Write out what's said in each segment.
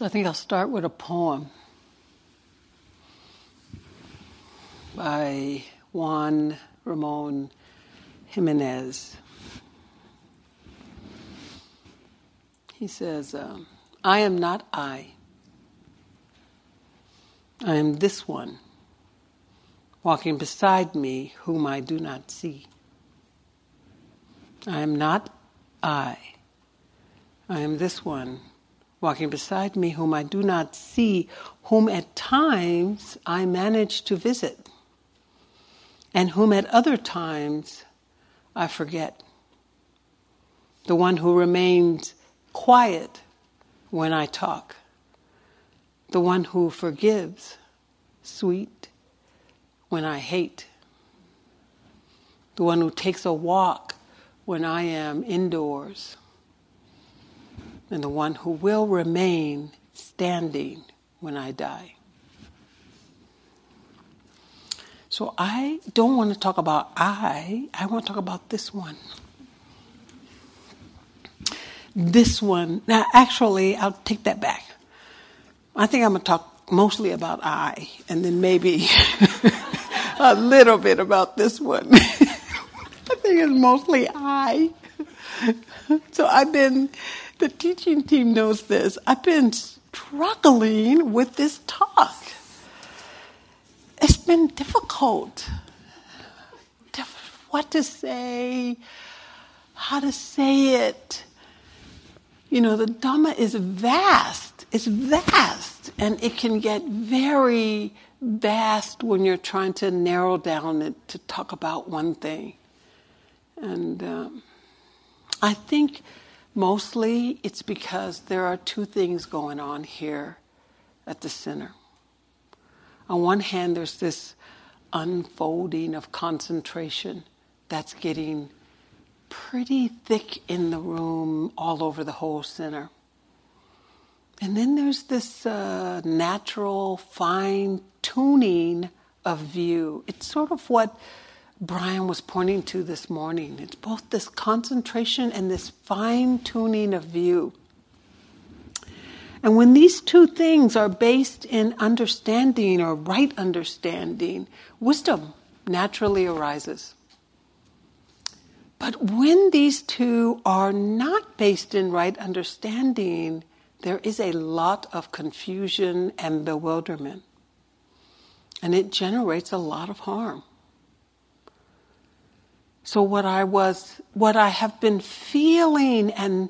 So I think I'll start with a poem by Juan Ramon Jimenez. He says, um, I am not I. I am this one, walking beside me, whom I do not see. I am not I. I am this one, walking beside me, whom I do not see, whom at times I manage to visit, and whom at other times I forget. The one who remains quiet when I talk, the one who forgives, sweet when I hate, the one who takes a walk when I am indoors and the one who will remain standing when I die. So I don't want to talk about I, I want to talk about this one. This one. Now, actually, I'll take that back. I think I'm going to talk mostly about I, and then maybe a little bit about this one. I think it's mostly I. so I've been the teaching team knows this. I've been struggling with this talk. It's been difficult. What to say, how to say it. You know, the Dhamma is vast. It's vast. And it can get very vast when you're trying to narrow down it to talk about one thing. And um, I think Mostly it's because there are two things going on here at the center. On one hand, there's this unfolding of concentration that's getting pretty thick in the room all over the whole center. And then there's this uh, natural fine tuning of view. It's sort of what Brian was pointing to this morning. It's both this concentration and this fine tuning of view. And when these two things are based in understanding or right understanding, wisdom naturally arises. But when these two are not based in right understanding, there is a lot of confusion and bewilderment. And it generates a lot of harm. So what I was, what I have been feeling and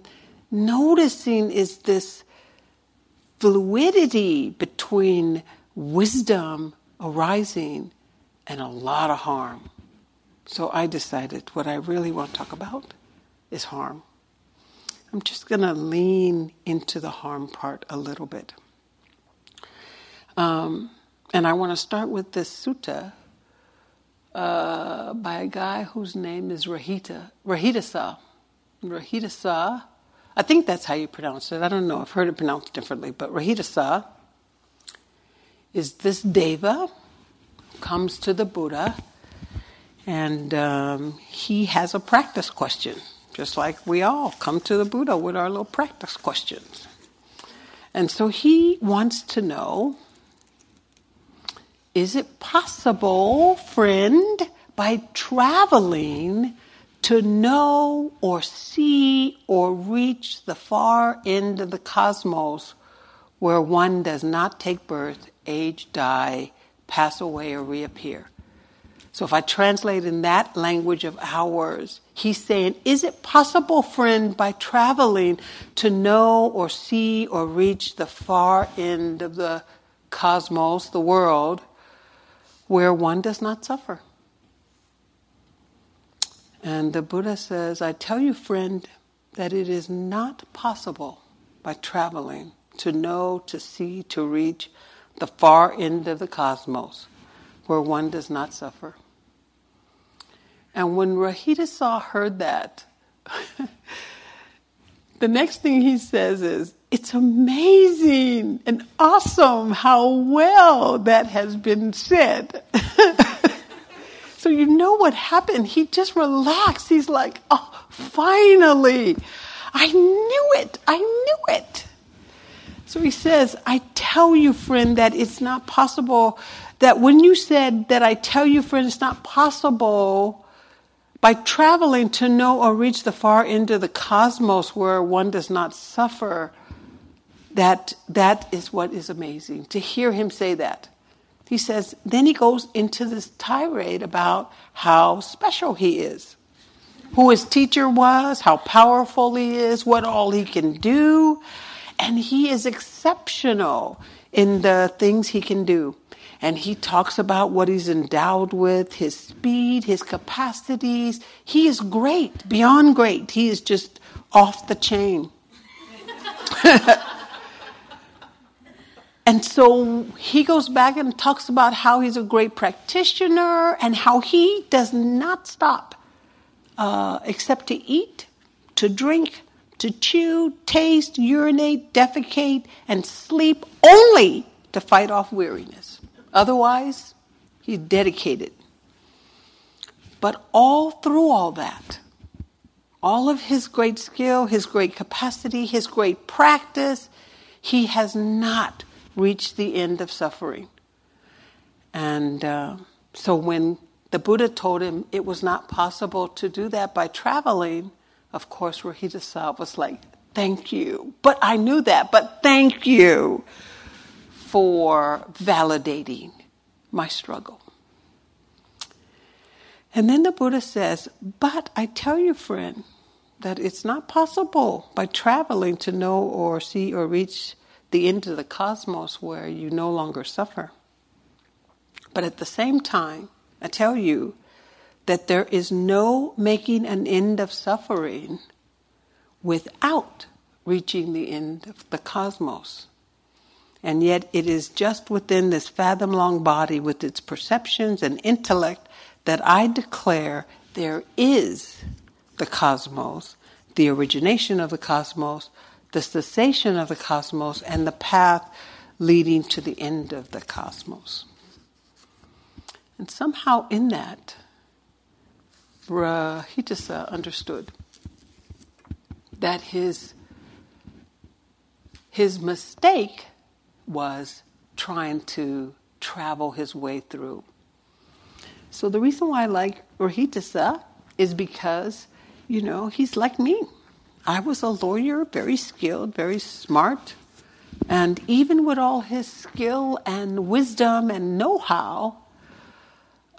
noticing is this fluidity between wisdom arising and a lot of harm. So I decided what I really want to talk about is harm. I'm just going to lean into the harm part a little bit. Um, and I want to start with this sutta uh, by a guy whose name is Rahita, Rahitasa. Rahitasa, I think that's how you pronounce it. I don't know. I've heard it pronounced differently, but Rahitasa is this deva comes to the Buddha and um, he has a practice question, just like we all come to the Buddha with our little practice questions. And so he wants to know is it possible, friend, by traveling to know or see or reach the far end of the cosmos where one does not take birth, age, die, pass away, or reappear? So if I translate in that language of ours, he's saying, is it possible, friend, by traveling to know or see or reach the far end of the cosmos, the world, where one does not suffer. And the Buddha says, I tell you, friend, that it is not possible by traveling to know, to see, to reach the far end of the cosmos where one does not suffer. And when Rahitasa heard that, the next thing he says is, it's amazing and awesome how well that has been said. so you know what happened? He just relaxed. He's like, oh, finally, I knew it. I knew it. So he says, I tell you, friend, that it's not possible that when you said that I tell you, friend, it's not possible by traveling to know or reach the far end of the cosmos where one does not suffer, that that is what is amazing. To hear him say that. He says, then he goes into this tirade about how special he is, who his teacher was, how powerful he is, what all he can do. And he is exceptional in the things he can do and he talks about what he's endowed with, his speed, his capacities. He is great, beyond great. He is just off the chain. and so he goes back and talks about how he's a great practitioner and how he does not stop uh, except to eat, to drink, to chew, taste, urinate, defecate, and sleep only to fight off weariness. Otherwise, he's dedicated. But all through all that, all of his great skill, his great capacity, his great practice, he has not reached the end of suffering. And uh, so when the Buddha told him it was not possible to do that by traveling, of course, Rahitasa was like, Thank you. But I knew that, but thank you for validating my struggle. And then the Buddha says, But I tell you, friend, that it's not possible by traveling to know or see or reach the end of the cosmos where you no longer suffer. But at the same time, I tell you that there is no making an end of suffering without reaching the end of the cosmos. And yet, it is just within this fathom long body with its perceptions and intellect that I declare there is the cosmos, the origination of the cosmos, the cessation of the cosmos, and the path leading to the end of the cosmos. And somehow, in that, Rahitasa understood that his, his mistake was trying to travel his way through. So the reason why I like Rahitasa is because, you know, he's like me. I was a lawyer, very skilled, very smart, and even with all his skill and wisdom and know how,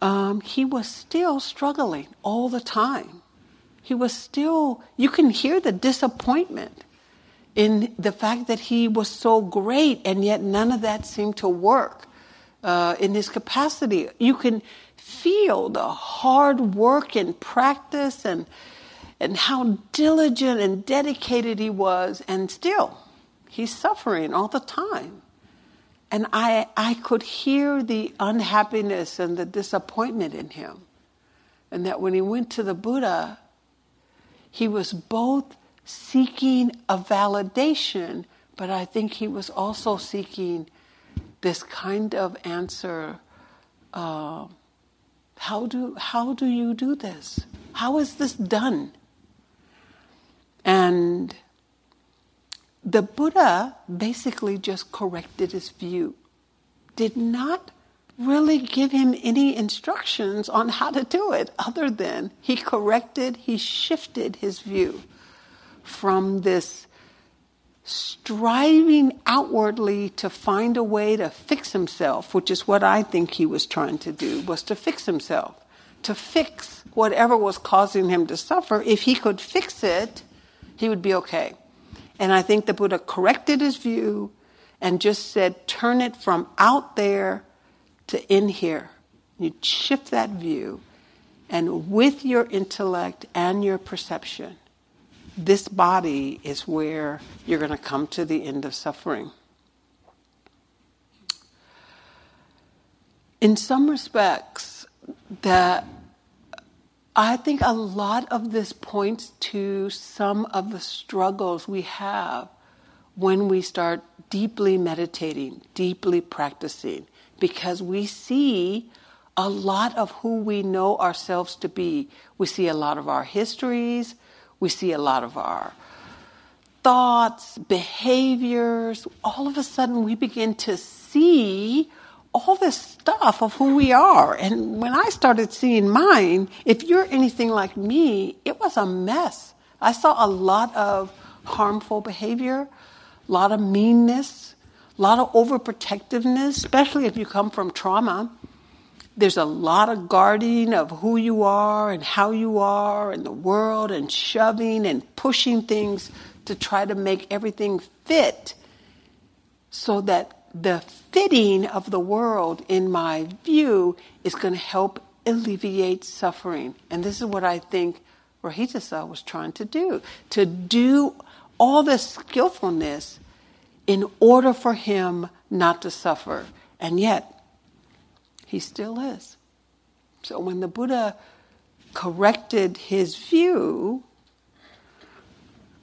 um, he was still struggling all the time. He was still, you can hear the disappointment in the fact that he was so great and yet none of that seemed to work uh, in his capacity. You can feel the hard work and practice and and how diligent and dedicated he was and still he's suffering all the time and I, I could hear the unhappiness and the disappointment in him. And that when he went to the Buddha, he was both seeking a validation, but I think he was also seeking this kind of answer. Uh, how do how do you do this? How is this done? And the Buddha basically just corrected his view, did not really give him any instructions on how to do it, other than he corrected, he shifted his view from this striving outwardly to find a way to fix himself, which is what I think he was trying to do, was to fix himself, to fix whatever was causing him to suffer. If he could fix it, he would be okay. And I think the Buddha corrected his view and just said, turn it from out there to in here. You shift that view, and with your intellect and your perception, this body is where you're going to come to the end of suffering. In some respects, that I think a lot of this points to some of the struggles we have when we start deeply meditating, deeply practicing, because we see a lot of who we know ourselves to be. We see a lot of our histories, we see a lot of our thoughts, behaviors, all of a sudden we begin to see all this stuff of who we are. And when I started seeing mine, if you're anything like me, it was a mess. I saw a lot of harmful behavior, a lot of meanness, a lot of overprotectiveness, especially if you come from trauma. There's a lot of guarding of who you are and how you are in the world and shoving and pushing things to try to make everything fit so that the fitting of the world, in my view, is going to help alleviate suffering. And this is what I think Rahitasa was trying to do to do all this skillfulness in order for him not to suffer. And yet, he still is. So when the Buddha corrected his view,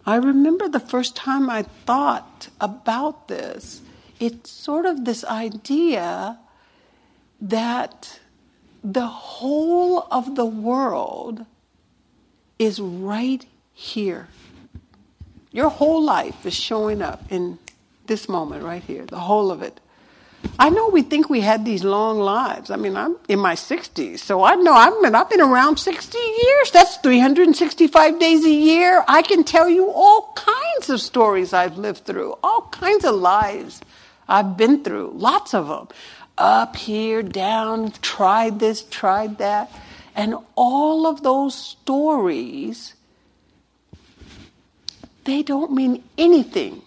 I remember the first time I thought about this it's sort of this idea that the whole of the world is right here. Your whole life is showing up in this moment right here, the whole of it. I know we think we had these long lives. I mean, I'm in my 60s, so I know I've been, I've been around 60 years. That's 365 days a year. I can tell you all kinds of stories I've lived through, all kinds of lives. I've been through lots of them. Up, here, down, tried this, tried that. And all of those stories, they don't mean anything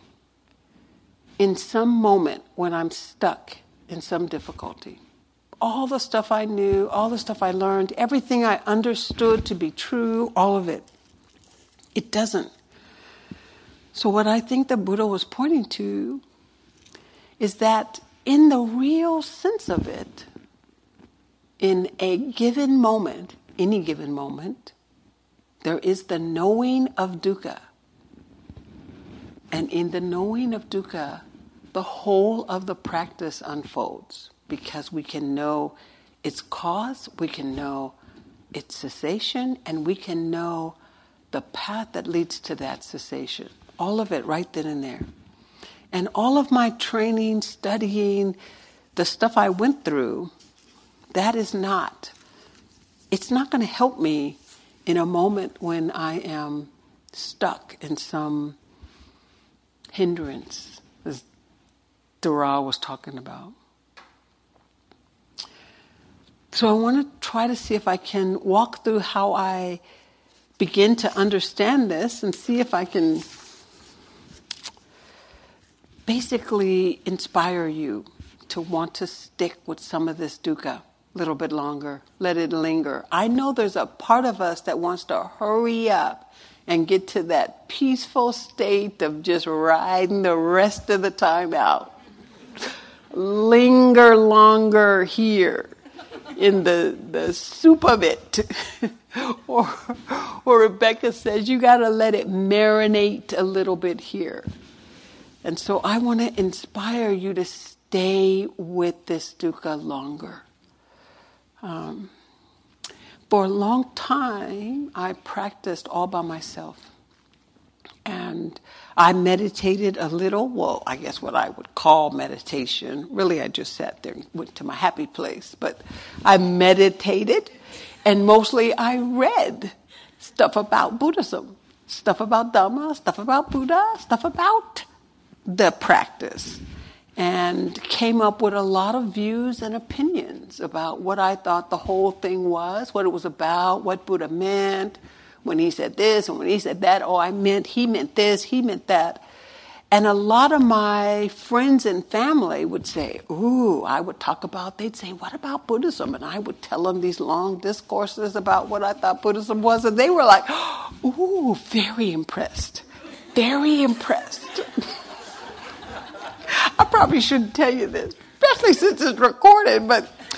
in some moment when I'm stuck in some difficulty. All the stuff I knew, all the stuff I learned, everything I understood to be true, all of it, it doesn't. So, what I think the Buddha was pointing to is that in the real sense of it, in a given moment, any given moment, there is the knowing of dukkha. And in the knowing of dukkha, the whole of the practice unfolds because we can know its cause, we can know its cessation, and we can know the path that leads to that cessation. All of it right then and there. And all of my training, studying, the stuff I went through, that is not, it's not going to help me in a moment when I am stuck in some hindrance, as Dara was talking about. So I want to try to see if I can walk through how I begin to understand this and see if I can basically inspire you to want to stick with some of this dukkha a little bit longer, let it linger. I know there's a part of us that wants to hurry up and get to that peaceful state of just riding the rest of the time out. Linger longer here in the, the soup of it. or, or Rebecca says, you got to let it marinate a little bit here. And so I want to inspire you to stay with this dukkha longer. Um, for a long time, I practiced all by myself. And I meditated a little, well, I guess what I would call meditation. Really, I just sat there and went to my happy place. But I meditated, and mostly I read stuff about Buddhism, stuff about Dhamma, stuff about Buddha, stuff about the practice and came up with a lot of views and opinions about what I thought the whole thing was, what it was about, what Buddha meant when he said this and when he said that. Oh, I meant, he meant this, he meant that. And a lot of my friends and family would say, Ooh, I would talk about, they'd say, What about Buddhism? And I would tell them these long discourses about what I thought Buddhism was. And they were like, Ooh, very impressed. Very impressed. I probably shouldn't tell you this, especially since it's recorded, but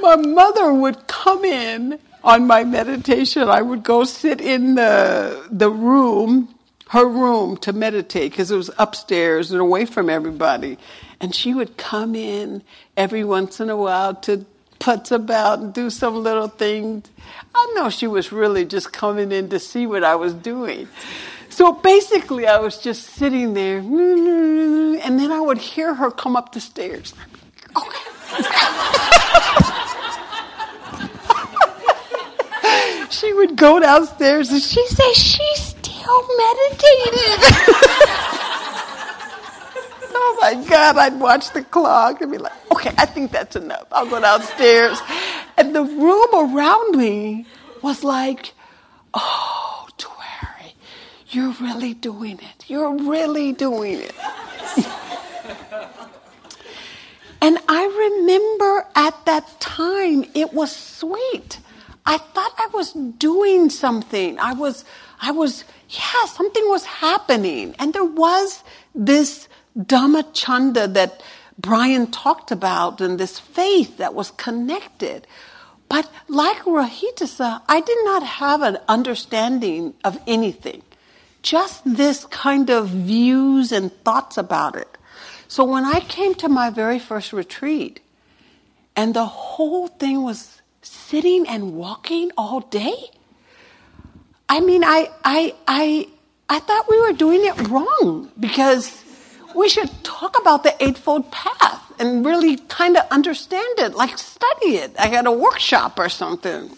my mother would come in on my meditation. I would go sit in the, the room, her room, to meditate because it was upstairs and away from everybody. And she would come in every once in a while to putz about and do some little things. I know she was really just coming in to see what I was doing. So basically, I was just sitting there, mm, mm, mm, and then I would hear her come up the stairs. she would go downstairs and she said she's still meditating. oh my God, I'd watch the clock and be like, okay, I think that's enough. I'll go downstairs. And the room around me was like, oh, you're really doing it. You're really doing it. and I remember at that time, it was sweet. I thought I was doing something. I was, I was, yeah, something was happening. And there was this Dhammachanda that Brian talked about and this faith that was connected. But like Rahitasa, I did not have an understanding of anything. Just this kind of views and thoughts about it. So when I came to my very first retreat, and the whole thing was sitting and walking all day, I mean, I, I, I, I thought we were doing it wrong because we should talk about the Eightfold Path and really kind of understand it, like study it. I got a workshop or something.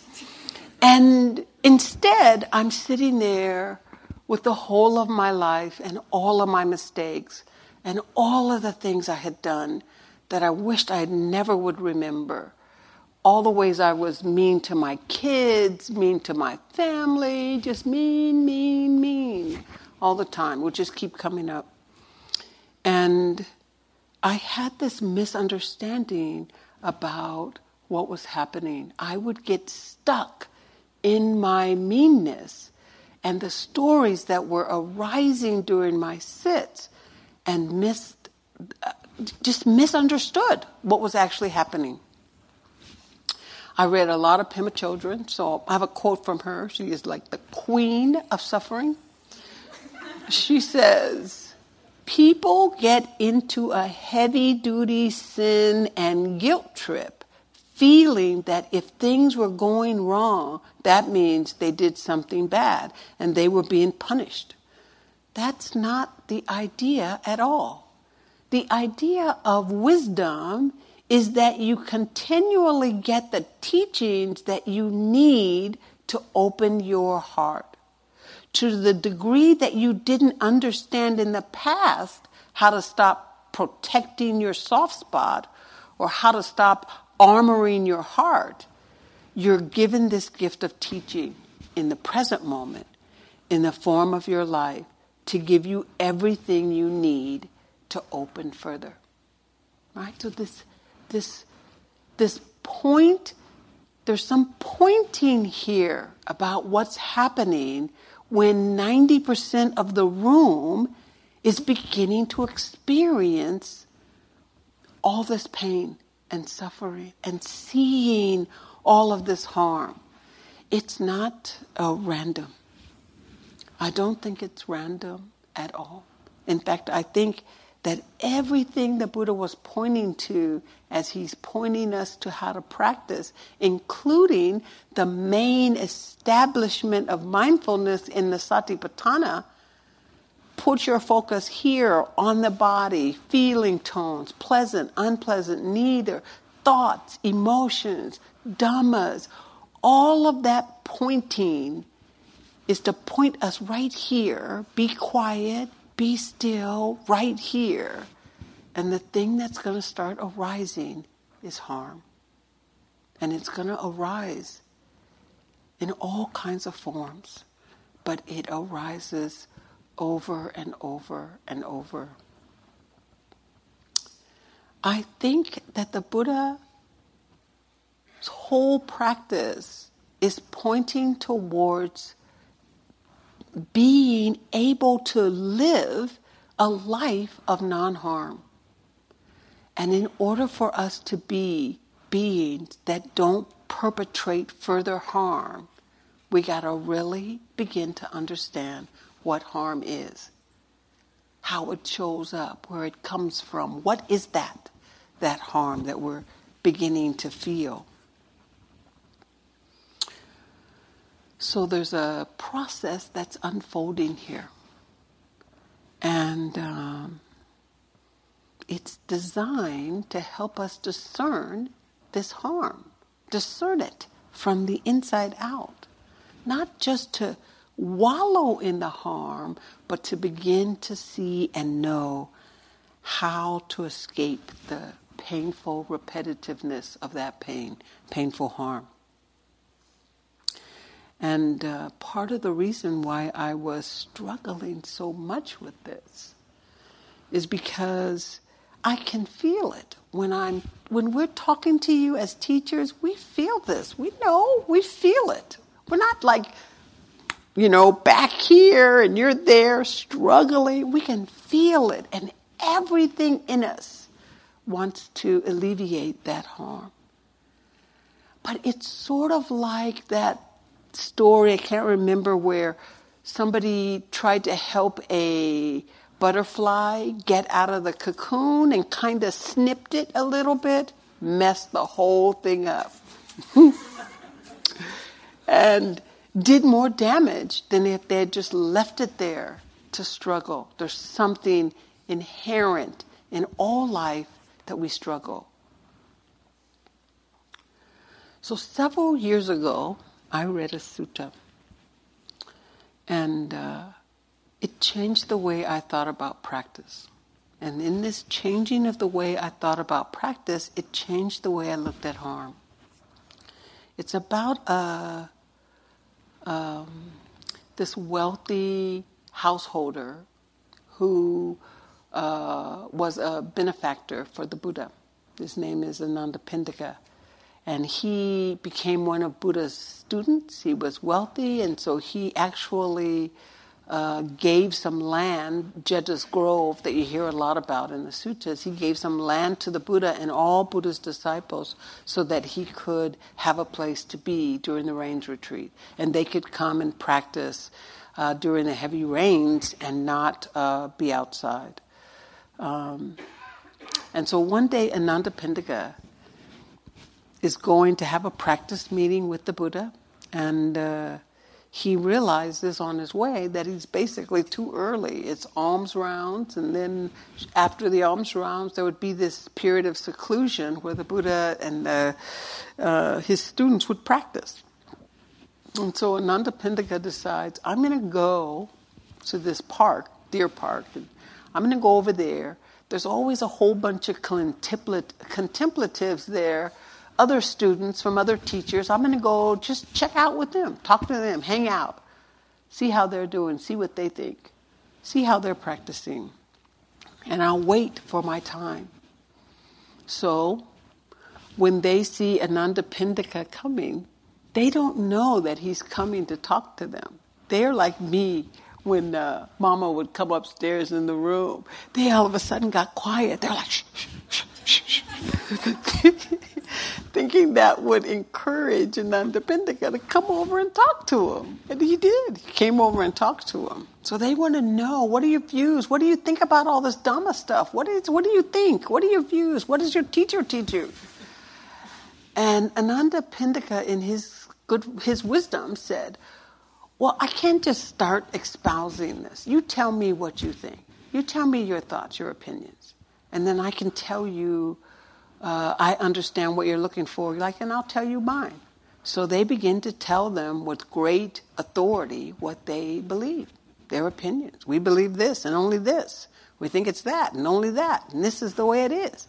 And instead, I'm sitting there with the whole of my life and all of my mistakes and all of the things I had done that I wished I never would remember. All the ways I was mean to my kids, mean to my family, just mean, mean, mean all the time would just keep coming up. And I had this misunderstanding about what was happening. I would get stuck in my meanness and the stories that were arising during my sits and missed, uh, just misunderstood what was actually happening. I read a lot of Pema Chodron, so I have a quote from her. She is like the queen of suffering. She says, people get into a heavy duty sin and guilt trip, feeling that if things were going wrong, that means they did something bad and they were being punished. That's not the idea at all. The idea of wisdom is that you continually get the teachings that you need to open your heart to the degree that you didn't understand in the past how to stop protecting your soft spot or how to stop armoring your heart, you're given this gift of teaching in the present moment, in the form of your life, to give you everything you need to open further. Right? So this this this point, there's some pointing here about what's happening when 90% of the room is beginning to experience all this pain and suffering and seeing all of this harm. It's not uh, random. I don't think it's random at all. In fact, I think that everything the Buddha was pointing to as he's pointing us to how to practice, including the main establishment of mindfulness in the Satipatthana, put your focus here on the body, feeling tones, pleasant, unpleasant, neither, thoughts, emotions, dhammas, all of that pointing is to point us right here, be quiet, be still right here. And the thing that's going to start arising is harm. And it's going to arise in all kinds of forms, but it arises over and over and over. I think that the Buddha's whole practice is pointing towards being able to live a life of non harm. And in order for us to be beings that don't perpetrate further harm, we got to really begin to understand what harm is, how it shows up, where it comes from. What is that, that harm that we're beginning to feel. So there's a process that's unfolding here. And um, it's designed to help us discern this harm, discern it from the inside out. Not just to wallow in the harm, but to begin to see and know how to escape the painful repetitiveness of that pain, painful harm. And uh, part of the reason why I was struggling so much with this is because I can feel it when I'm when we're talking to you as teachers. We feel this. We know. We feel it. We're not like you know back here and you're there struggling. We can feel it, and everything in us wants to alleviate that harm. But it's sort of like that story, I can't remember where somebody tried to help a butterfly get out of the cocoon and kind of snipped it a little bit, messed the whole thing up. and did more damage than if they had just left it there to struggle. There's something inherent in all life that we struggle. So, several years ago, I read a sutta, and uh, it changed the way I thought about practice. And in this changing of the way I thought about practice, it changed the way I looked at harm. It's about a, uh, um, this wealthy householder who uh, was a benefactor for the Buddha. His name is Anathapindika. And he became one of Buddha's students. He was wealthy, and so he actually uh, gave some land, Jeta's Grove, that you hear a lot about in the suttas. He gave some land to the Buddha and all Buddha's disciples so that he could have a place to be during the rains retreat. And they could come and practice uh, during the heavy rains and not uh, be outside. Um, and so one day, Ananda Anathapindika is going to have a practice meeting with the Buddha, and uh, he realizes on his way that he's basically too early. It's alms rounds, and then after the alms rounds, there would be this period of seclusion where the Buddha and uh, uh, his students would practice. And so Anathapindika decides, I'm going to go to this park, Deer Park, and I'm going to go over there. There's always a whole bunch of contemplatives there other students from other teachers. I'm going to go just check out with them, talk to them, hang out, see how they're doing, see what they think, see how they're practicing. And I'll wait for my time. So, when they see Anathapindika coming, they don't know that he's coming to talk to them. They're like me when uh, Mama would come upstairs in the room. They all of a sudden got quiet. They're like, shh, shh, shh, shh. thinking that would encourage Ananda Anathapindika to come over and talk to him. And he did. He came over and talked to him. So they want to know, what are your views? What do you think about all this Dhamma stuff? What, is, what do you think? What are your views? What does your teacher teach you? And Anathapindika, in his, good, his wisdom, said, well, I can't just start espousing this. You tell me what you think. You tell me your thoughts, your opinions. And then I can tell you uh, I understand what you're looking for. like, and I'll tell you mine. So they begin to tell them with great authority what they believe, their opinions. We believe this and only this. We think it's that and only that. And this is the way it is.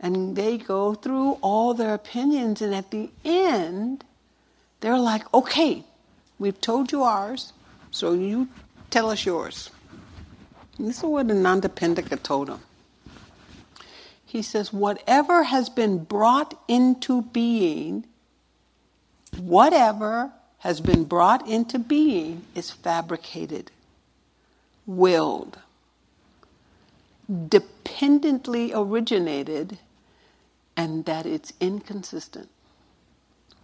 And they go through all their opinions, and at the end, they're like, okay, we've told you ours, so you tell us yours. And this is what Anathapindika told them he says, whatever has been brought into being, whatever has been brought into being is fabricated, willed, dependently originated, and that it's inconsistent.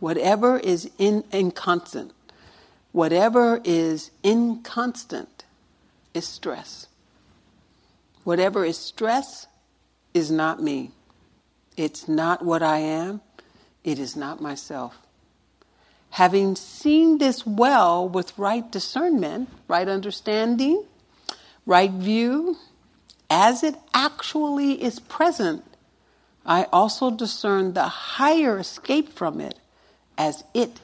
Whatever is in, inconstant, whatever is inconstant is stress. Whatever is stress is not me. It's not what I am, it is not myself. Having seen this well with right discernment, right understanding, right view, as it actually is present, I also discern the higher escape from it as it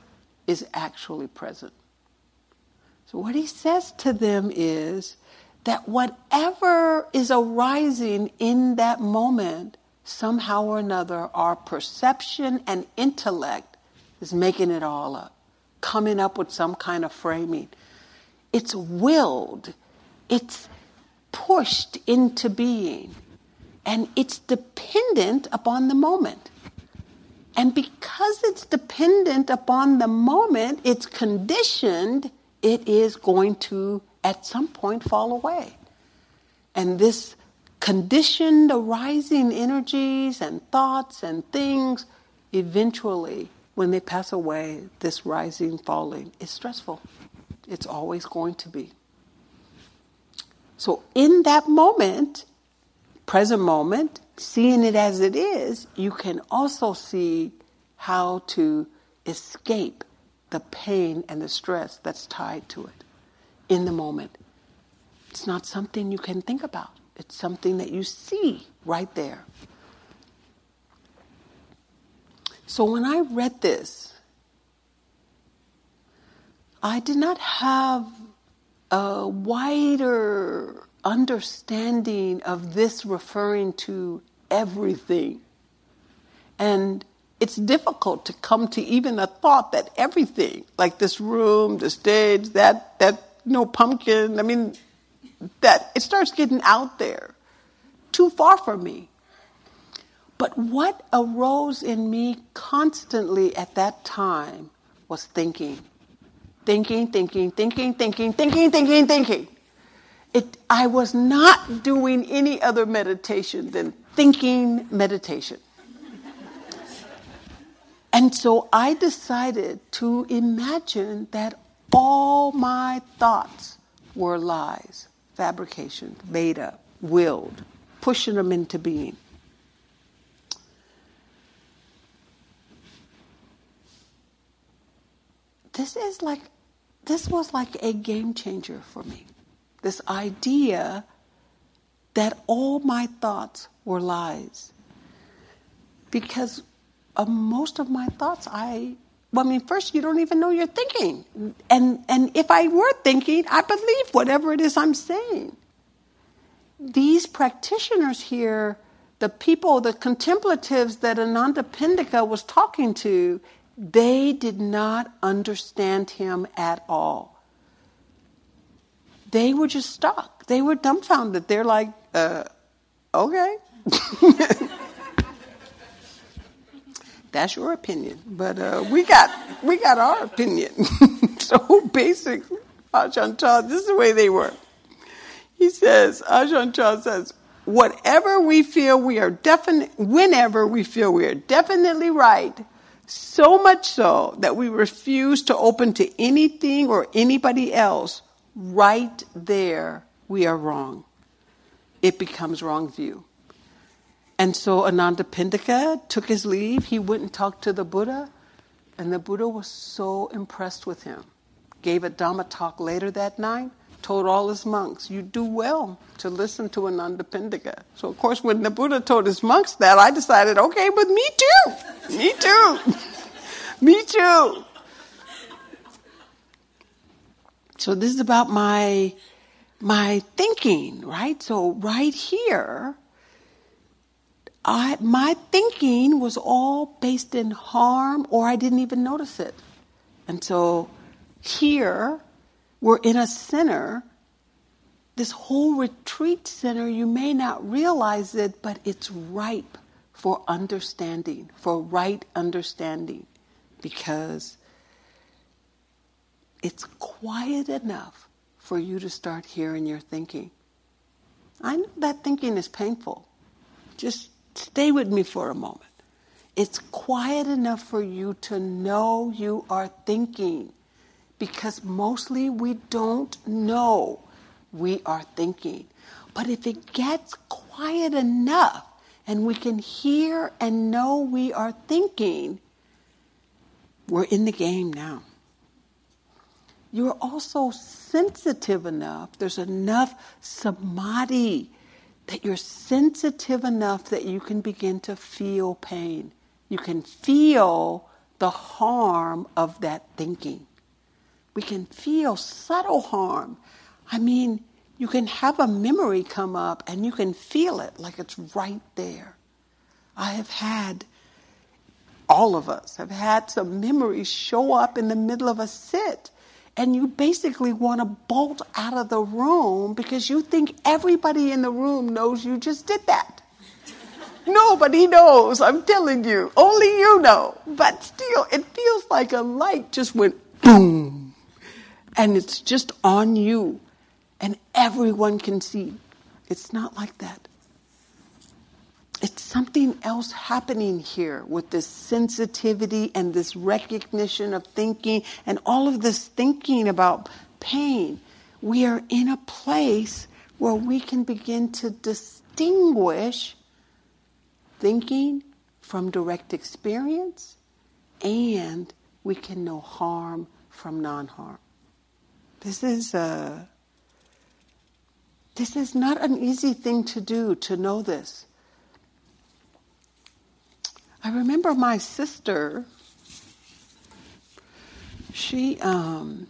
is actually present. So, what he says to them is that whatever is arising in that moment, somehow or another, our perception and intellect is making it all up, coming up with some kind of framing. It's willed, it's pushed into being, and it's dependent upon the moment. And because it's dependent upon the moment, it's conditioned, it is going to at some point fall away. And this conditioned arising energies and thoughts and things, eventually, when they pass away, this rising, falling is stressful. It's always going to be. So, in that moment, present moment, seeing it as it is, you can also see how to escape the pain and the stress that's tied to it in the moment. It's not something you can think about, it's something that you see right there. So when I read this, I did not have a wider understanding of this referring to everything. And it's difficult to come to even a thought that everything, like this room, the stage, that that no pumpkin. I mean, that it starts getting out there, too far for me. But what arose in me constantly at that time was thinking, thinking, thinking, thinking, thinking, thinking, thinking, thinking. It, I was not doing any other meditation than thinking meditation. And so I decided to imagine that all my thoughts were lies, fabrications, made up, willed, pushing them into being. This is like, this was like a game changer for me. This idea that all my thoughts were lies. Because of most of my thoughts, I well, I mean, first you don't even know you're thinking. And, and if I were thinking, I believe whatever it is I'm saying. These practitioners here, the people, the contemplatives that Anathapindika was talking to, they did not understand him at all. They were just stuck. They were dumbfounded. They're like, uh, okay. That's your opinion, but uh, we got we got our opinion. so basically, Ajahn Chah, this is the way they were. He says, Ajahn Chah says, whatever we feel we are definite, whenever we feel we are definitely right, so much so that we refuse to open to anything or anybody else, right there we are wrong. It becomes wrong view. And so Anathapindika took his leave. He went and talked to the Buddha, and the Buddha was so impressed with him. Gave a Dhamma talk later that night, told all his monks, You do well to listen to Anathapindika. So, of course, when the Buddha told his monks that, I decided, okay, but me too. Me too. me too. So, this is about my my thinking, right? So, right here, I, my thinking was all based in harm or I didn't even notice it. And so here, we're in a center, this whole retreat center, you may not realize it, but it's ripe for understanding, for right understanding, because it's quiet enough for you to start hearing your thinking. I know that thinking is painful. Just Stay with me for a moment. It's quiet enough for you to know you are thinking because mostly we don't know we are thinking. But if it gets quiet enough and we can hear and know we are thinking, we're in the game now. You're also sensitive enough, there's enough samadhi that you're sensitive enough that you can begin to feel pain. You can feel the harm of that thinking. We can feel subtle harm. I mean, you can have a memory come up and you can feel it like it's right there. I have had, all of us have had some memories show up in the middle of a sit, and you basically want to bolt out of the room because you think everybody in the room knows you just did that. Nobody knows, I'm telling you. Only you know. But still, it feels like a light just went boom. And it's just on you and everyone can see. It's not like that. It's something else happening here with this sensitivity and this recognition of thinking and all of this thinking about pain. We are in a place where we can begin to distinguish thinking from direct experience and we can know harm from non harm. This is a this is not an easy thing to do, to know this. I remember my sister, she, um,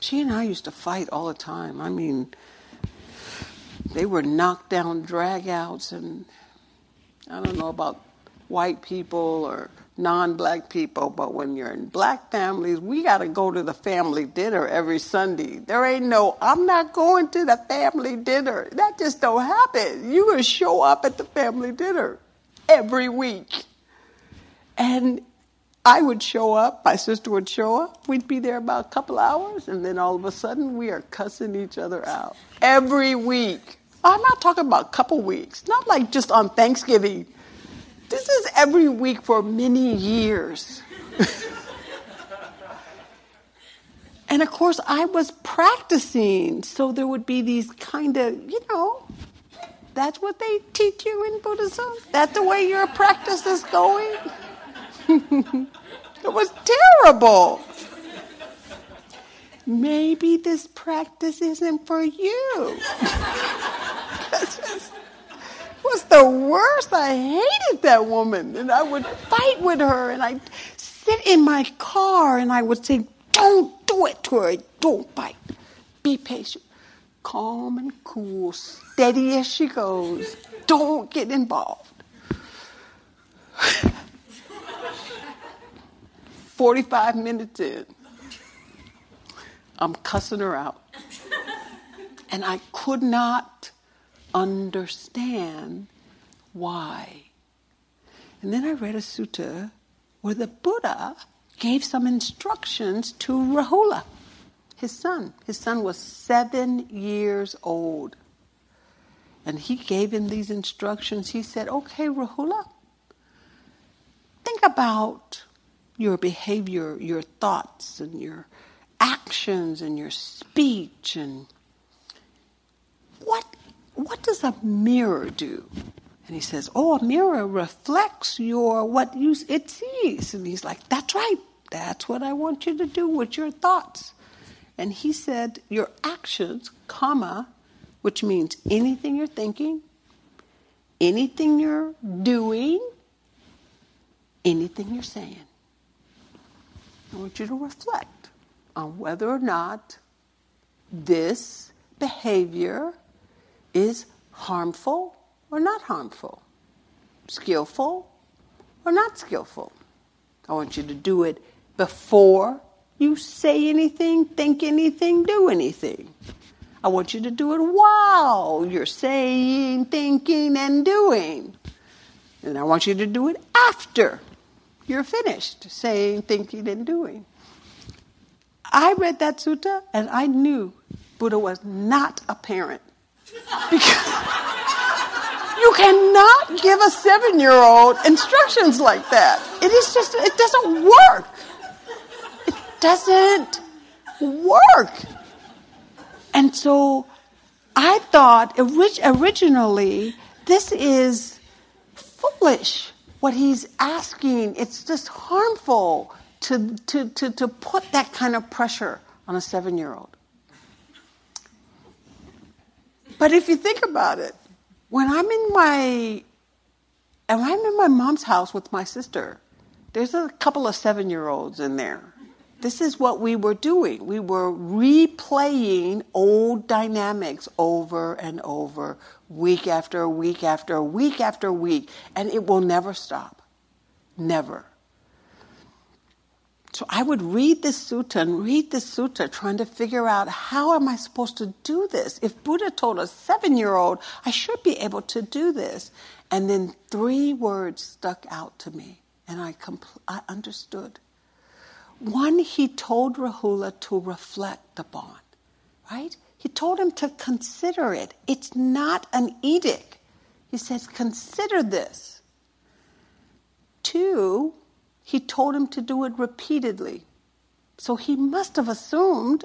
she and I used to fight all the time. I mean, they were knockdown dragouts, and I don't know about white people or non-black people, but when you're in black families, we got to go to the family dinner every Sunday. There ain't no, I'm not going to the family dinner. That just don't happen. You gonna show up at the family dinner every week, and I would show up. My sister would show up. We'd be there about a couple hours, and then all of a sudden, we are cussing each other out every week. I'm not talking about a couple weeks, not like just on Thanksgiving this is every week for many years. and of course, I was practicing, so there would be these kind of, you know, that's what they teach you in Buddhism? That's the way your practice is going? it was terrible. Maybe this practice isn't for you. It was the worst. I hated that woman. And I would fight with her and I'd sit in my car and I would say, Don't do it to her. Don't fight. Be patient. Calm and cool, steady as she goes. Don't get involved. 45 minutes in, I'm cussing her out. And I could not understand why. And then I read a sutta where the Buddha gave some instructions to Rahula, his son. His son was seven years old. And he gave him these instructions. He said, Okay, Rahula, think about your behavior, your thoughts, and your actions, and your speech, and what what does a mirror do? And he says, Oh, a mirror reflects your what you it sees. And he's like, That's right. That's what I want you to do with your thoughts. And he said, Your actions, comma, which means anything you're thinking, anything you're doing, anything you're saying. I want you to reflect on whether or not this behavior is harmful or not harmful, skillful or not skillful. I want you to do it before you say anything, think anything, do anything. I want you to do it while you're saying, thinking, and doing. And I want you to do it after you're finished saying, thinking, and doing. I read that sutta and I knew Buddha was not a parent. Because you cannot give a seven year old instructions like that. It is just, it doesn't work. It doesn't work. And so I thought originally this is foolish what he's asking. It's just harmful to, to, to, to put that kind of pressure on a seven year old. But if you think about it, when I'm in my and I'm in my mom's house with my sister, there's a couple of seven year olds in there. This is what we were doing. We were replaying old dynamics over and over, week after week after week after week, and it will never stop. Never. So I would read this sutta and read this sutta trying to figure out how am I supposed to do this? If Buddha told a seven year old, I should be able to do this. And then three words stuck out to me, and I, compl- I understood. One, he told Rahula to reflect upon, right? He told him to consider it. It's not an edict. He says, consider this. Two, he told him to do it repeatedly. So he must have assumed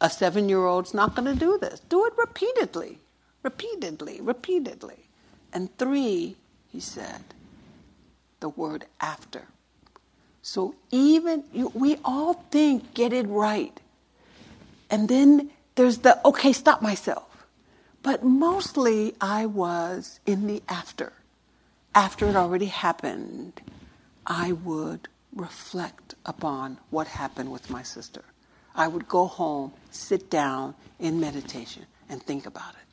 a seven year old's not going to do this. Do it repeatedly, repeatedly, repeatedly. And three, he said, the word after. So even you, we all think get it right. And then there's the okay, stop myself. But mostly I was in the after. After it already happened, I would reflect upon what happened with my sister. I would go home, sit down in meditation, and think about it.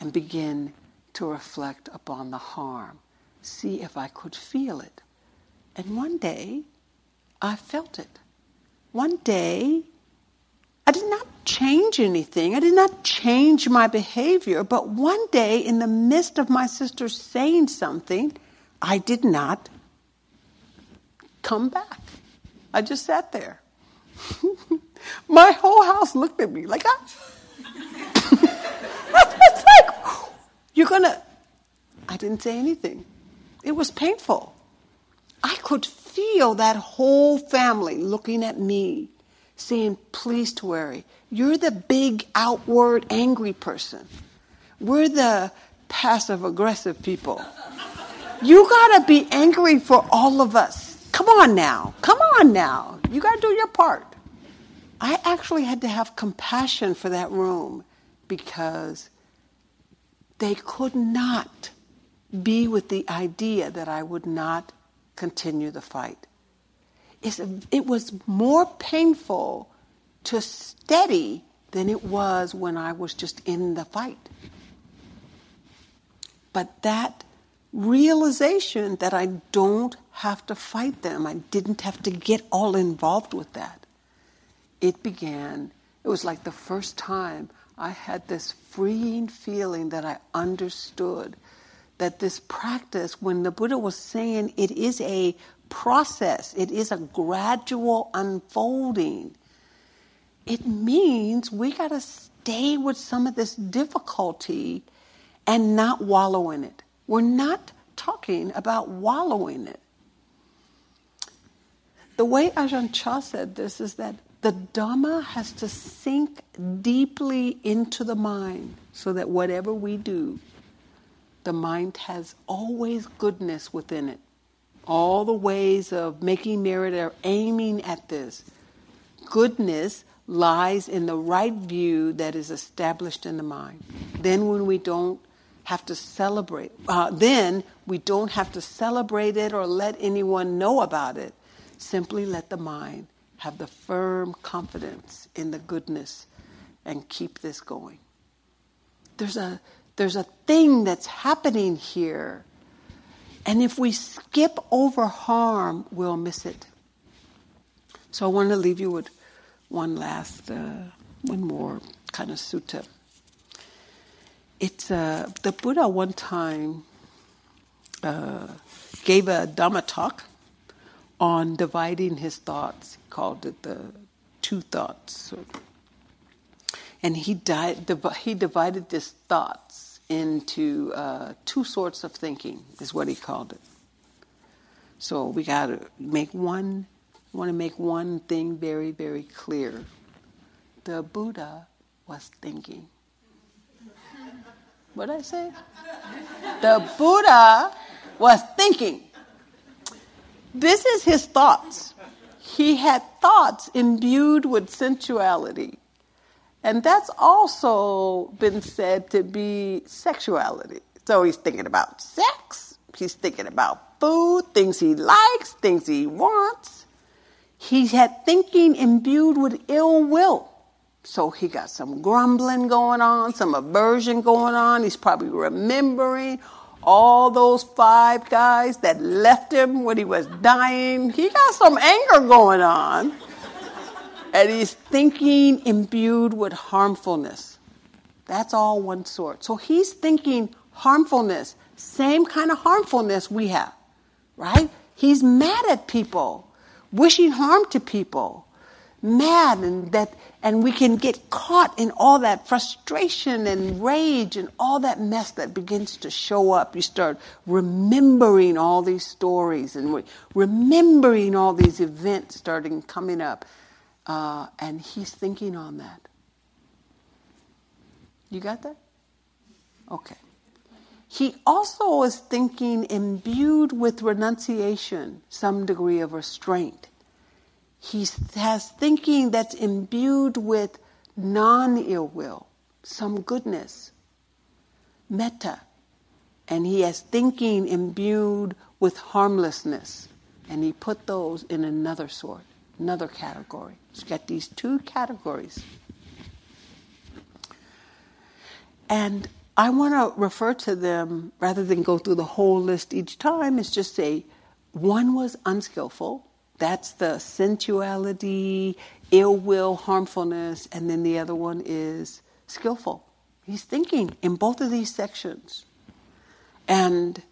And begin to reflect upon the harm, see if I could feel it. And one day, I felt it. One day, I did not change anything. I did not change my behavior. But one day, in the midst of my sister saying something, I did not come back. I just sat there. my whole house looked at me like, I. Ah. it's like, you're going to. I didn't say anything. It was painful. I could feel that whole family looking at me, saying, Please, Tuere, you're the big outward angry person. We're the passive aggressive people. You gotta be angry for all of us. Come on now. Come on now. You gotta do your part. I actually had to have compassion for that room because they could not be with the idea that I would not continue the fight. It's, it was more painful to steady than it was when I was just in the fight. But that realization that I don't have to fight them, I didn't have to get all involved with that, it began, it was like the first time I had this freeing feeling that I understood that this practice, when the Buddha was saying it is a process, it is a gradual unfolding, it means we got to stay with some of this difficulty and not wallow in it. We're not talking about wallowing it. The way Ajahn Chah said this is that the Dhamma has to sink deeply into the mind so that whatever we do, the mind has always goodness within it. All the ways of making merit are aiming at this. Goodness lies in the right view that is established in the mind. Then, when we don't have to celebrate, uh, then we don't have to celebrate it or let anyone know about it. Simply let the mind have the firm confidence in the goodness and keep this going. There's a there's a thing that's happening here. And if we skip over harm, we'll miss it. So I want to leave you with one last, uh, one more kind of sutta. It's uh, the Buddha one time uh, gave a Dhamma talk on dividing his thoughts. He called it the two thoughts. And he, di- he divided this thoughts into uh, two sorts of thinking, is what he called it. So we got to make one, want to make one thing very, very clear. The Buddha was thinking. What I say? The Buddha was thinking. This is his thoughts. He had thoughts imbued with sensuality. And that's also been said to be sexuality. So he's thinking about sex, he's thinking about food, things he likes, things he wants. He had thinking imbued with ill will. So he got some grumbling going on, some aversion going on. He's probably remembering all those five guys that left him when he was dying. He got some anger going on. And he's thinking imbued with harmfulness. That's all one sort. So he's thinking harmfulness, same kind of harmfulness we have, right? He's mad at people, wishing harm to people, mad and that and we can get caught in all that frustration and rage and all that mess that begins to show up. You start remembering all these stories and remembering all these events starting coming up. Uh, and he's thinking on that. You got that? Okay. He also is thinking imbued with renunciation, some degree of restraint. He has thinking that's imbued with non ill will, some goodness, metta. And he has thinking imbued with harmlessness. And he put those in another sort, another category. He's got these two categories. And I want to refer to them rather than go through the whole list each time, is just say one was unskillful, that's the sensuality, ill will, harmfulness, and then the other one is skillful. He's thinking in both of these sections. And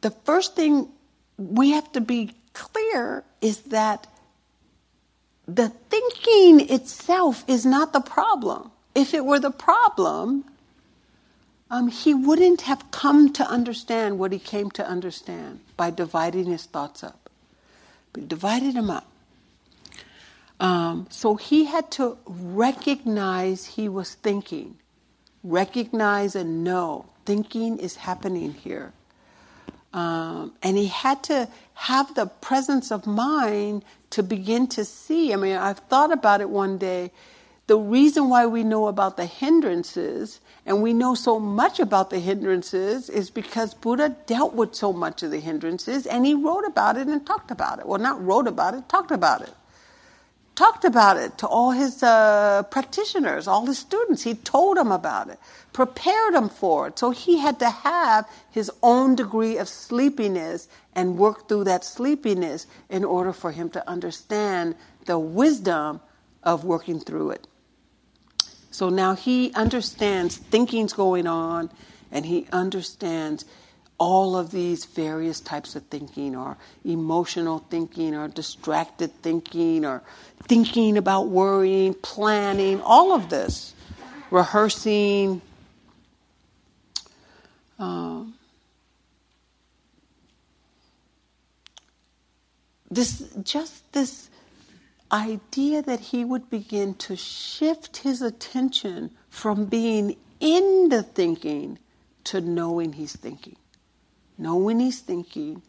the first thing we have to be clear is that the thinking itself is not the problem. If it were the problem, um, he wouldn't have come to understand what he came to understand by dividing his thoughts up. But divided them up. Um, so he had to recognize he was thinking, recognize and know thinking is happening here. Um, and he had to have the presence of mind to begin to see. I mean, I've thought about it one day the reason why we know about the hindrances and we know so much about the hindrances is because Buddha dealt with so much of the hindrances and he wrote about it and talked about it. Well, not wrote about it, talked about it. Talked about it to all his uh, practitioners, all his students. He told them about it, prepared them for it. So he had to have his own degree of sleepiness and work through that sleepiness in order for him to understand the wisdom of working through it. So now he understands thinking's going on and he understands all of these various types of thinking or emotional thinking or distracted thinking or thinking about worrying, planning, all of this, rehearsing. Um, this just this idea that he would begin to shift his attention from being in the thinking to knowing he's thinking. Knowing he's thinking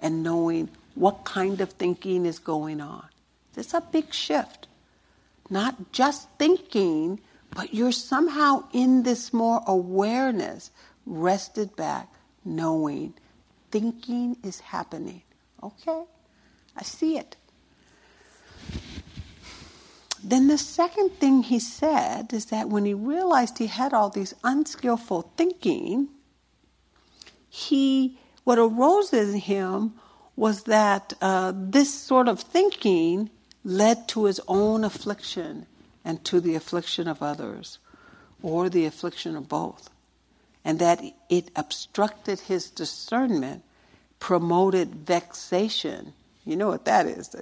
and knowing what kind of thinking is going on. It's a big shift. Not just thinking, but you're somehow in this more awareness, rested back, knowing thinking is happening. Okay, I see it. Then the second thing he said is that when he realized he had all these unskillful thinking, he what arose in him was that uh, this sort of thinking led to his own affliction and to the affliction of others, or the affliction of both, and that it obstructed his discernment, promoted vexation. You know what that is?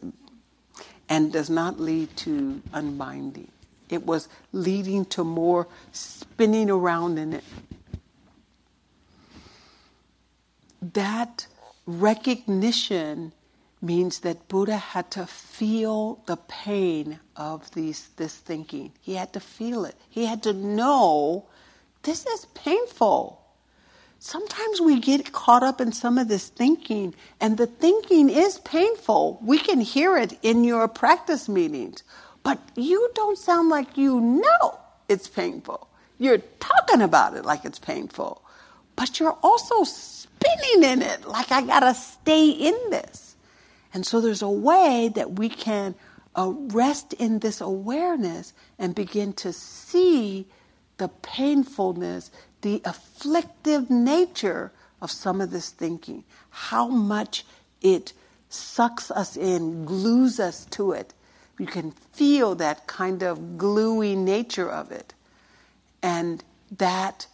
and does not lead to unbinding. It was leading to more spinning around in it. That recognition means that Buddha had to feel the pain of these, this thinking. He had to feel it. He had to know this is painful. Sometimes we get caught up in some of this thinking, and the thinking is painful. We can hear it in your practice meetings, but you don't sound like you know it's painful. You're talking about it like it's painful, but you're also spinning in it like I gotta stay in this. And so there's a way that we can uh, rest in this awareness and begin to see the painfulness, the afflictive nature of some of this thinking, how much it sucks us in, glues us to it. You can feel that kind of gluey nature of it. And that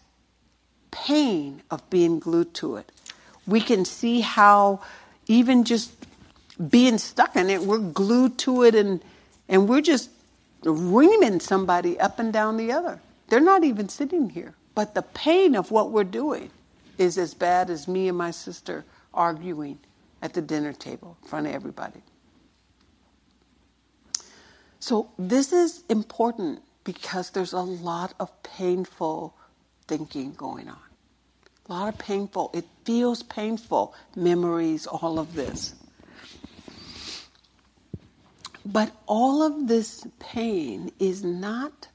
pain of being glued to it. We can see how even just being stuck in it, we're glued to it and, and we're just reaming somebody up and down the other. They're not even sitting here. But the pain of what we're doing is as bad as me and my sister arguing at the dinner table in front of everybody. So, this is important because there's a lot of painful thinking going on. A lot of painful, it feels painful, memories, all of this. But all of this pain is not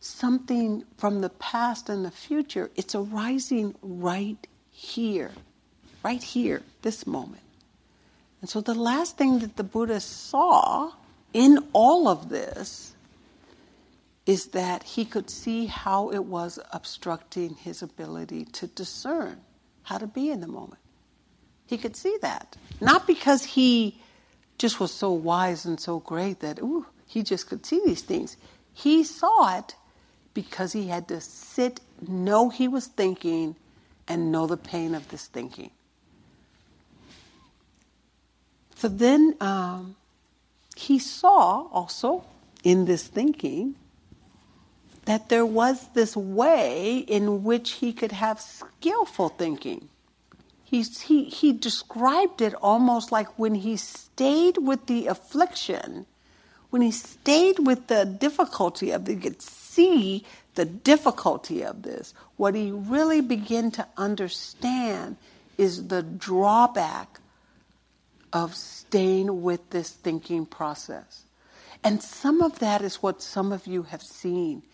something from the past and the future. It's arising right here, right here, this moment. And so the last thing that the Buddha saw in all of this is that he could see how it was obstructing his ability to discern how to be in the moment. He could see that. Not because he just was so wise and so great that ooh, he just could see these things. He saw it because he had to sit, know he was thinking, and know the pain of this thinking. So then um, he saw also in this thinking that there was this way in which he could have skillful thinking. He, he, he described it almost like when he stayed with the affliction, when he stayed with the difficulty of it, he could see the difficulty of this. What he really began to understand is the drawback of staying with this thinking process. And some of that is what some of you have seen.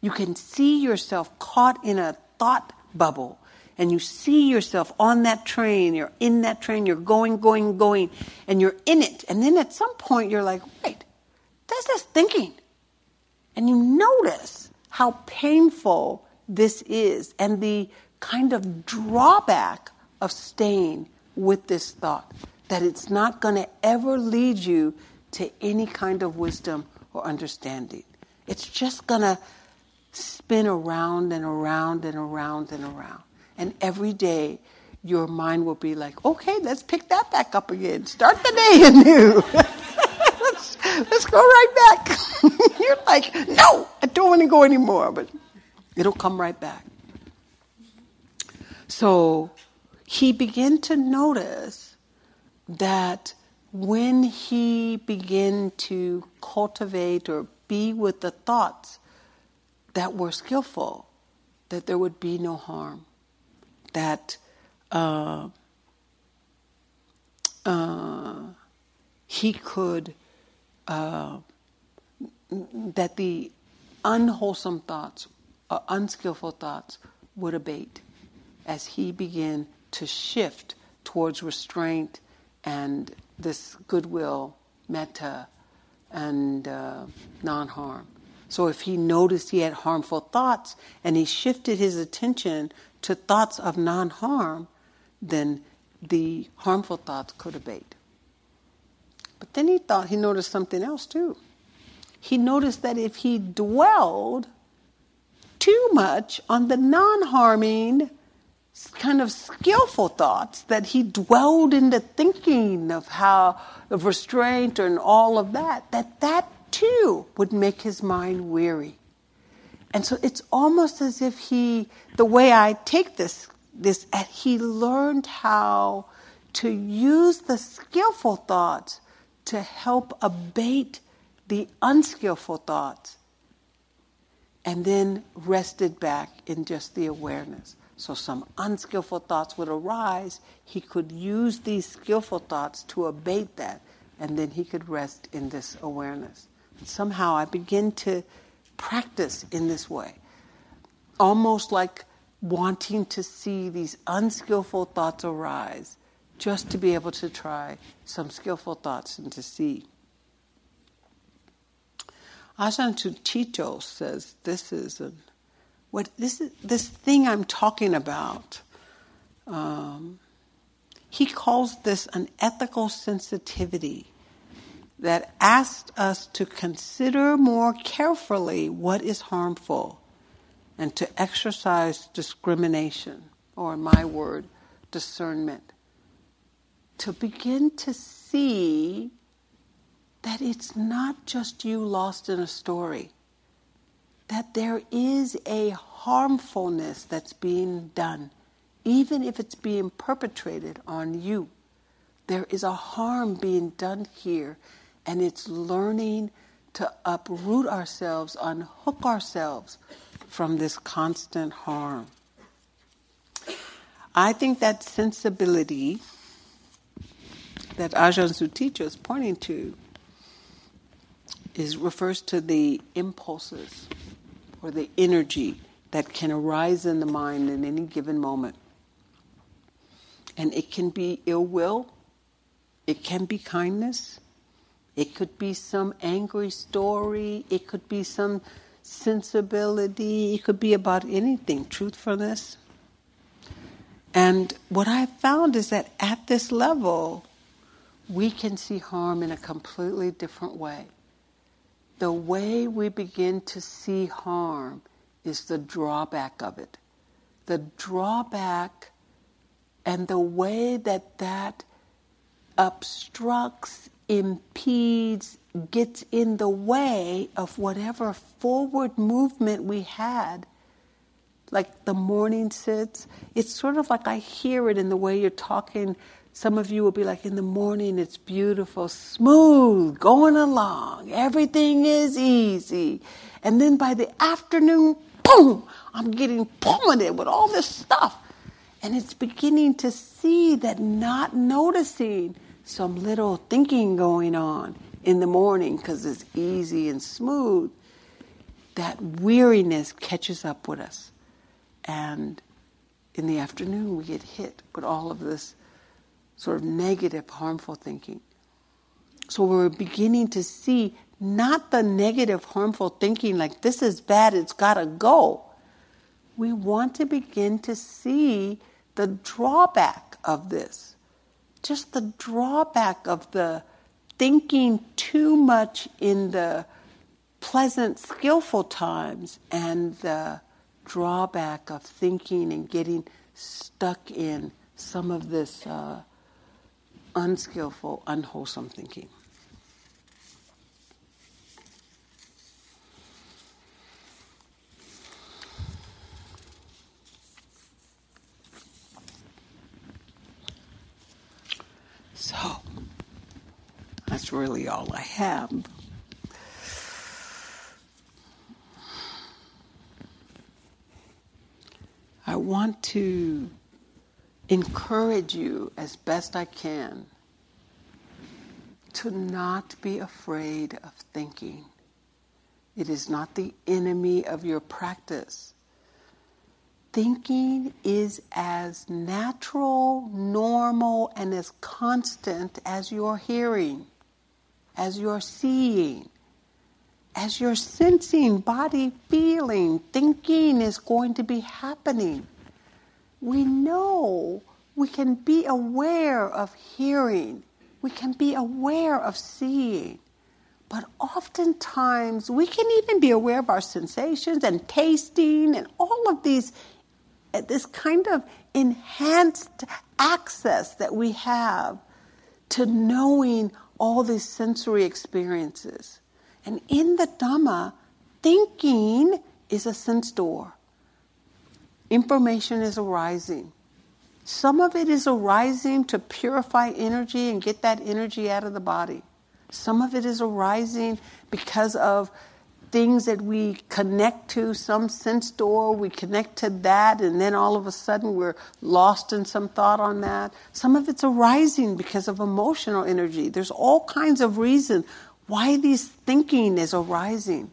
You can see yourself caught in a thought bubble and you see yourself on that train, you're in that train, you're going, going, going, and you're in it. And then at some point you're like, wait, that's just thinking. And you notice how painful this is and the kind of drawback of staying with this thought, that it's not going to ever lead you to any kind of wisdom or understanding. It's just going to spin around and around and around and around. And every day, your mind will be like, okay, let's pick that back up again. Start the day anew. let's, let's go right back. You're like, no, I don't want to go anymore. But it'll come right back. So he began to notice that when he began to cultivate or be with the thoughts that were skillful, that there would be no harm that uh, uh, he could, uh, that the unwholesome thoughts, uh, unskillful thoughts would abate as he began to shift towards restraint and this goodwill, metta, and uh, non harm. So if he noticed he had harmful thoughts and he shifted his attention to thoughts of non harm, then the harmful thoughts could abate. But then he thought he noticed something else too. He noticed that if he dwelled too much on the non harming, kind of skillful thoughts, that he dwelled into thinking of how, of restraint and all of that, that that too would make his mind weary. And so it's almost as if he, the way I take this, this, uh, he learned how to use the skillful thoughts to help abate the unskillful thoughts and then rested back in just the awareness. So some unskillful thoughts would arise. He could use these skillful thoughts to abate that, and then he could rest in this awareness. Somehow I begin to practice in this way, almost like wanting to see these unskillful thoughts arise, just to be able to try some skillful thoughts and to see. Ajahn Sucitto says this is a, what this is this thing I'm talking about. Um, he calls this an ethical sensitivity that asked us to consider more carefully what is harmful and to exercise discrimination, or in my word, discernment. To begin to see that it's not just you lost in a story, that there is a harmfulness that's being done, even if it's being perpetrated on you. There is a harm being done here, and it's learning to uproot ourselves, unhook ourselves from this constant harm. I think that sensibility that Ajahn Sucitto is pointing to is refers to the impulses or the energy that can arise in the mind in any given moment. And it can be ill will, it can be kindness, it could be some angry story, it could be some sensibility, it could be about anything, truthfulness. And what I found is that at this level, we can see harm in a completely different way the way we begin to see harm is the drawback of it. The drawback and the way that that obstructs, impedes, gets in the way of whatever forward movement we had. Like the morning sits, it's sort of like I hear it in the way you're talking some of you will be like, in the morning it's beautiful, smooth, going along, everything is easy. And then by the afternoon, boom, I'm getting plummeted with all this stuff. And it's beginning to see that not noticing some little thinking going on in the morning because it's easy and smooth, that weariness catches up with us. And in the afternoon, we get hit with all of this sort of negative, harmful thinking. So we're beginning to see not the negative, harmful thinking like this is bad, it's got to go. We want to begin to see the drawback of this. Just the drawback of the thinking too much in the pleasant, skillful times and the drawback of thinking and getting stuck in some of this uh, unskillful, unwholesome thinking. So, that's really all I have. I want to encourage you as best I can to not be afraid of thinking. It is not the enemy of your practice. Thinking is as natural, normal, and as constant as your hearing, as your seeing, as your sensing, body feeling. Thinking is going to be happening we know we can be aware of hearing, we can be aware of seeing. But oftentimes, we can even be aware of our sensations and tasting and all of these, this kind of enhanced access that we have to knowing all these sensory experiences. And in the Dhamma, thinking is a sense door information is arising. some of it is arising to purify energy and get that energy out of the body. Some of it is arising because of things that we connect to, some sense door, we connect to that, and then all of a sudden we're lost in some thought on that. Some of it's arising because of emotional energy. There's all kinds of reason why these thinking is arising.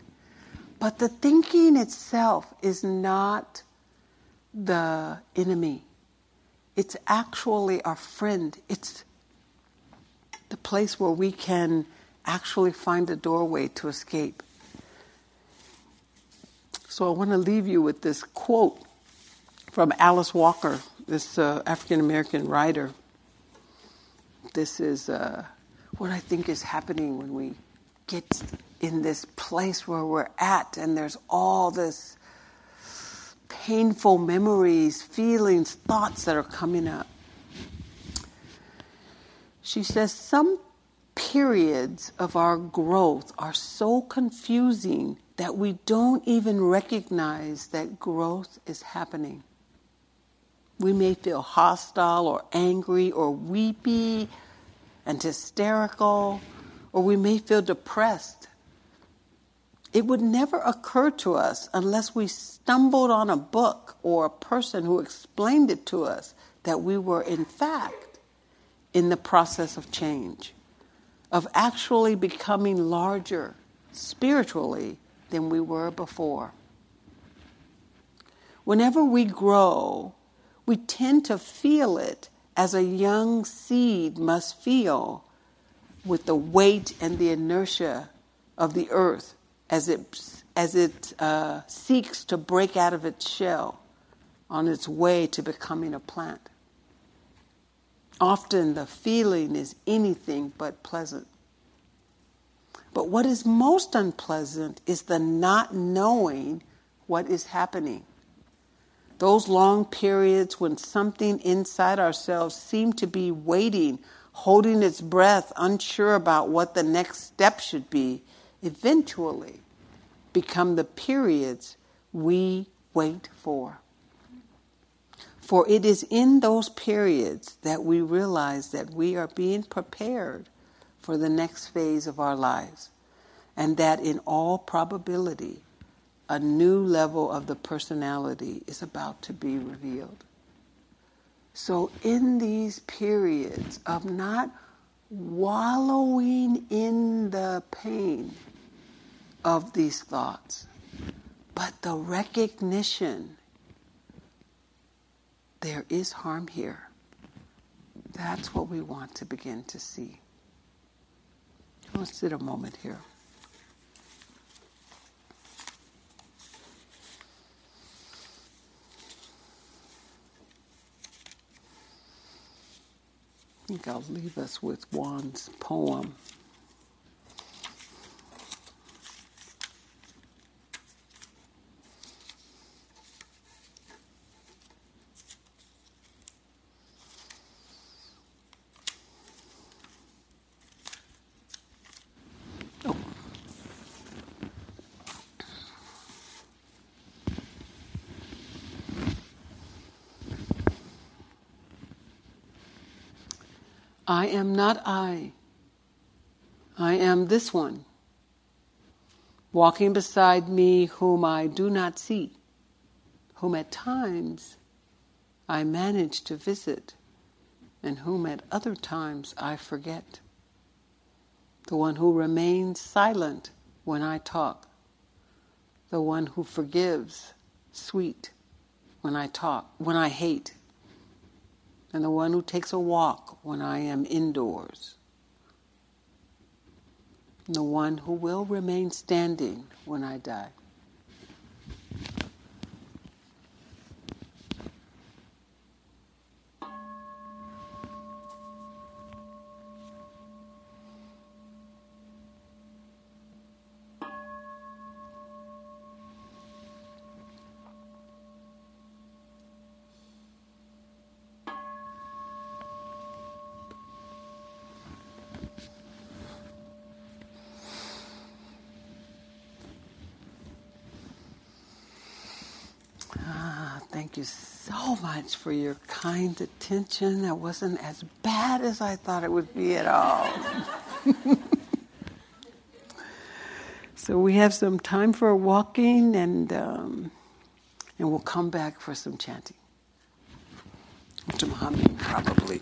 But the thinking itself is not the enemy. It's actually our friend. It's the place where we can actually find a doorway to escape. So I want to leave you with this quote from Alice Walker, this uh, African American writer. This is uh, what I think is happening when we get in this place where we're at, and there's all this painful memories, feelings, thoughts that are coming up. She says, Some periods of our growth are so confusing that we don't even recognize that growth is happening. We may feel hostile or angry or weepy and hysterical, or we may feel depressed. It would never occur to us unless we stumbled on a book or a person who explained it to us that we were, in fact, in the process of change, of actually becoming larger spiritually than we were before. Whenever we grow, we tend to feel it as a young seed must feel with the weight and the inertia of the earth as it, as it uh, seeks to break out of its shell on its way to becoming a plant. Often the feeling is anything but pleasant. But what is most unpleasant is the not knowing what is happening. Those long periods when something inside ourselves seems to be waiting, holding its breath, unsure about what the next step should be, eventually become the periods we wait for. For it is in those periods that we realize that we are being prepared for the next phase of our lives, and that in all probability, a new level of the personality is about to be revealed. So, in these periods of not wallowing in the pain of these thoughts, but the recognition there is harm here. That's what we want to begin to see. Let's sit a moment here. I think I'll leave us with Juan's poem. I am not I. I am this one, walking beside me, whom I do not see, whom at times I manage to visit, and whom at other times I forget. The one who remains silent when I talk, the one who forgives, sweet, when I talk, when I hate and the one who takes a walk when I am indoors, and the one who will remain standing when I die. Thank you so much for your kind attention. That wasn't as bad as I thought it would be at all. so we have some time for walking, and um, and we'll come back for some chanting. Humming, probably.